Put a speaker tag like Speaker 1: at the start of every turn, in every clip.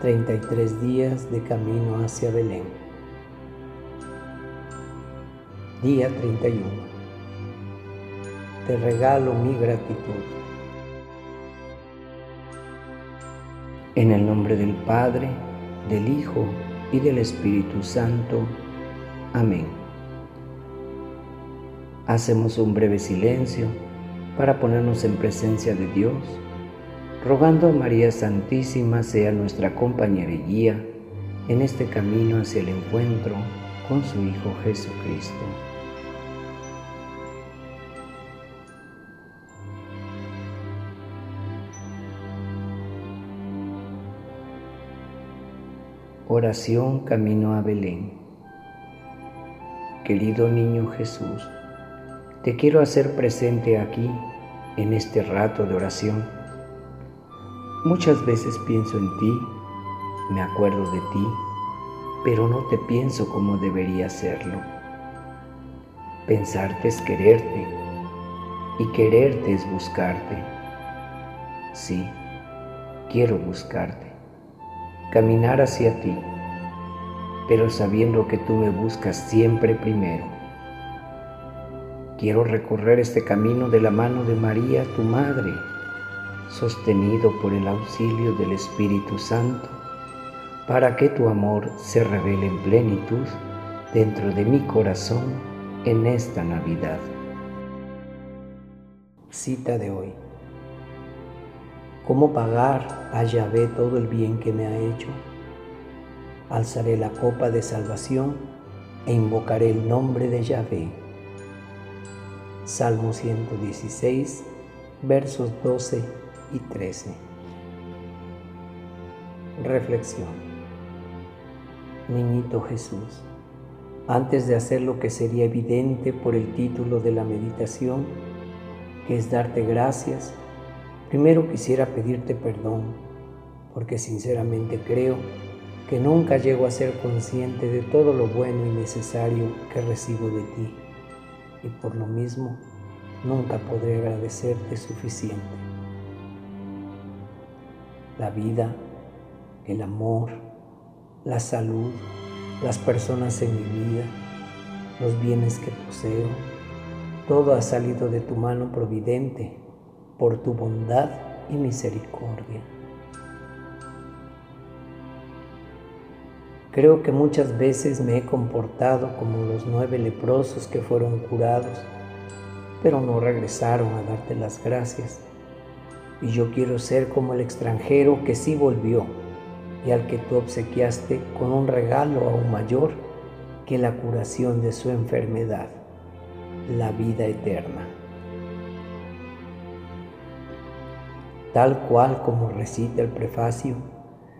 Speaker 1: 33 días de camino hacia Belén. Día 31. Te regalo mi gratitud. En el nombre del Padre, del Hijo y del Espíritu Santo. Amén. Hacemos un breve silencio para ponernos en presencia de Dios rogando a María Santísima sea nuestra compañera y guía en este camino hacia el encuentro con su Hijo Jesucristo. Oración Camino a Belén. Querido niño Jesús, te quiero hacer presente aquí, en este rato de oración Muchas veces pienso en ti, me acuerdo de ti, pero no te pienso como debería hacerlo. Pensarte es quererte y quererte es buscarte. Sí, quiero buscarte, caminar hacia ti, pero sabiendo que tú me buscas siempre primero. Quiero recorrer este camino de la mano de María, tu Madre, sostenido por el auxilio del Espíritu Santo, para que tu amor se revele en plenitud dentro de mi corazón en esta Navidad. Cita de hoy. ¿Cómo pagar a Yahvé todo el bien que me ha hecho? Alzaré la copa de salvación e invocaré el nombre de Yahvé. Salmo 116, versos 12 y 13. Reflexión. Niñito Jesús, antes de hacer lo que sería evidente por el título de la meditación, que es darte gracias, primero quisiera pedirte perdón, porque sinceramente creo que nunca llego a ser consciente de todo lo bueno y necesario que recibo de ti, y por lo mismo nunca podré agradecerte suficiente la vida, el amor, la salud, las personas en mi vida, los bienes que poseo. Todo ha salido de tu mano providente por tu bondad y misericordia. Creo que muchas veces me he comportado como los nueve leprosos que fueron curados, pero no regresaron a darte las gracias y yo quiero ser como el extranjero que sí volvió y al que tú obsequiaste con un regalo aún mayor que la curación de su enfermedad, la vida eterna. Tal cual como recita el prefacio,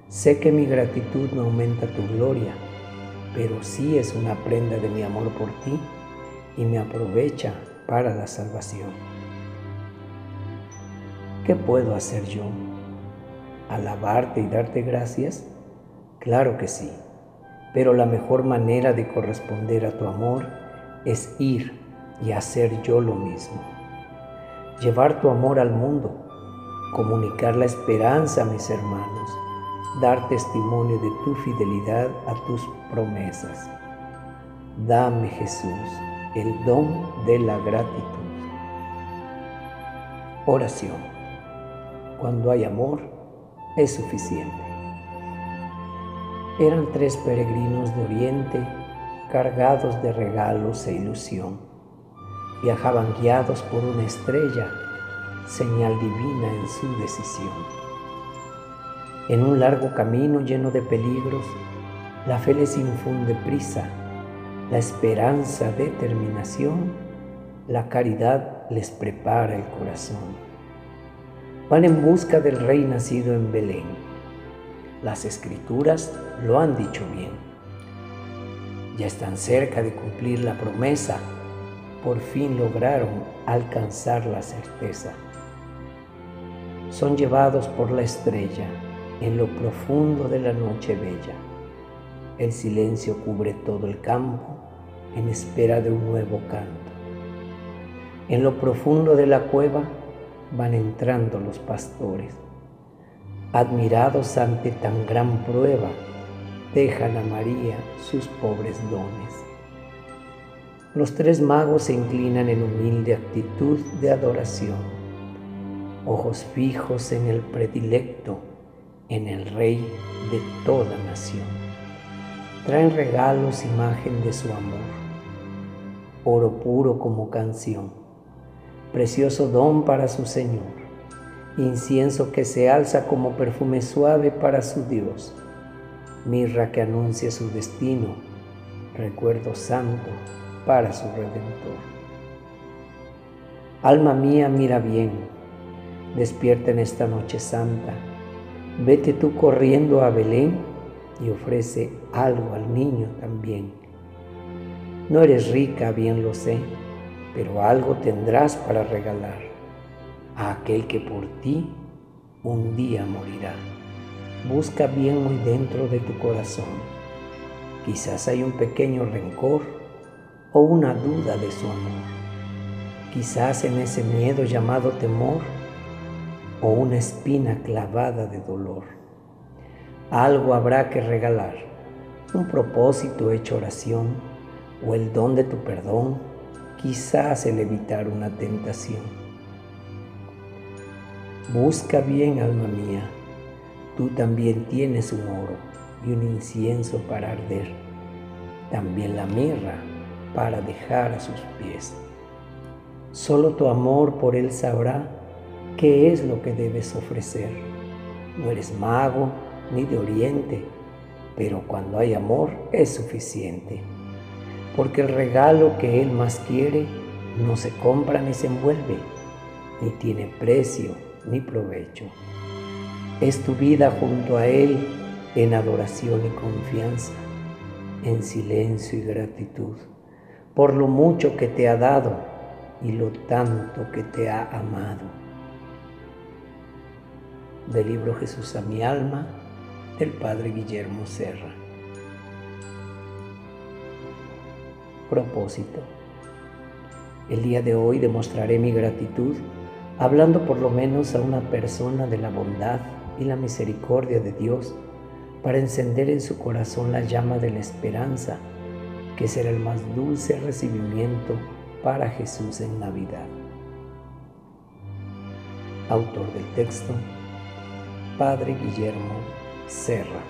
Speaker 1: sé que mi gratitud no aumenta tu gloria, pero sí es una prenda de mi amor por ti y me aprovecha para la salvación. ¿Qué puedo hacer yo? ¿Alabarte y darte gracias? Claro que sí, pero la mejor manera de corresponder a tu amor es ir y hacer yo lo mismo. Llevar tu amor al mundo, comunicar la esperanza a mis hermanos, dar testimonio de tu fidelidad a tus promesas. Dame Jesús el don de la gratitud. Oración. Cuando hay amor, es suficiente. Eran tres peregrinos de Oriente cargados de regalos e ilusión. Viajaban guiados por una estrella, señal divina en su decisión. En un largo camino lleno de peligros, la fe les infunde prisa, la esperanza determinación, la caridad les prepara el corazón van en busca del rey nacido en Belén. Las escrituras lo han dicho bien. Ya están cerca de cumplir la promesa. Por fin lograron alcanzar la certeza. Son llevados por la estrella en lo profundo de la noche bella. El silencio cubre todo el campo en espera de un nuevo canto. En lo profundo de la cueva van entrando los pastores. admirados ante tan gran prueba, dejan a María sus pobres dones. Los tres magos se inclinan en humilde actitud de adoración, ojos fijos en el predilecto, en el Rey de toda nación. Traen regalos, imagen de su amor, oro puro como canción, precioso don para su Señor incienso que se alza como perfume suave para su Dios, mirra que anuncia su destino, recuerdo santo para su Redentor. Alma mía, mira bien, despierta en esta noche santa, vete tú corriendo a Belén y ofrece algo al niño también. No eres rica, bien lo sé, pero algo tendrás para regalar a aquel que por ti un día morirá. Busca bien muy dentro de tu corazón. Quizás hay un pequeño rencor o una duda de su amor. Quizás en ese miedo llamado temor o una espina clavada de dolor. Algo habrá que regalar, un propósito hecho oración o el don de tu perdón, quizás el evitar una tentación. Busca bien, alma mía, tú también tienes un oro y un incienso para arder, también la mirra para dejar a sus pies. Solo tu amor por Él sabrá qué es lo que debes ofrecer. No eres mago ni de oriente, pero cuando hay amor es suficiente, porque el regalo que Él más quiere no se compra ni se envuelve, ni tiene precio ni provecho. Es tu vida junto a Él en adoración y confianza, en silencio y gratitud, por lo mucho que te ha dado y lo tanto que te ha amado. Del libro Jesús a mi alma, del Padre Guillermo Serra. Propósito. El día de hoy demostraré mi gratitud hablando por lo menos a una persona de la bondad y la misericordia de Dios para encender en su corazón la llama de la esperanza, que será el más dulce recibimiento para Jesús en Navidad. Autor del texto, Padre Guillermo Serra.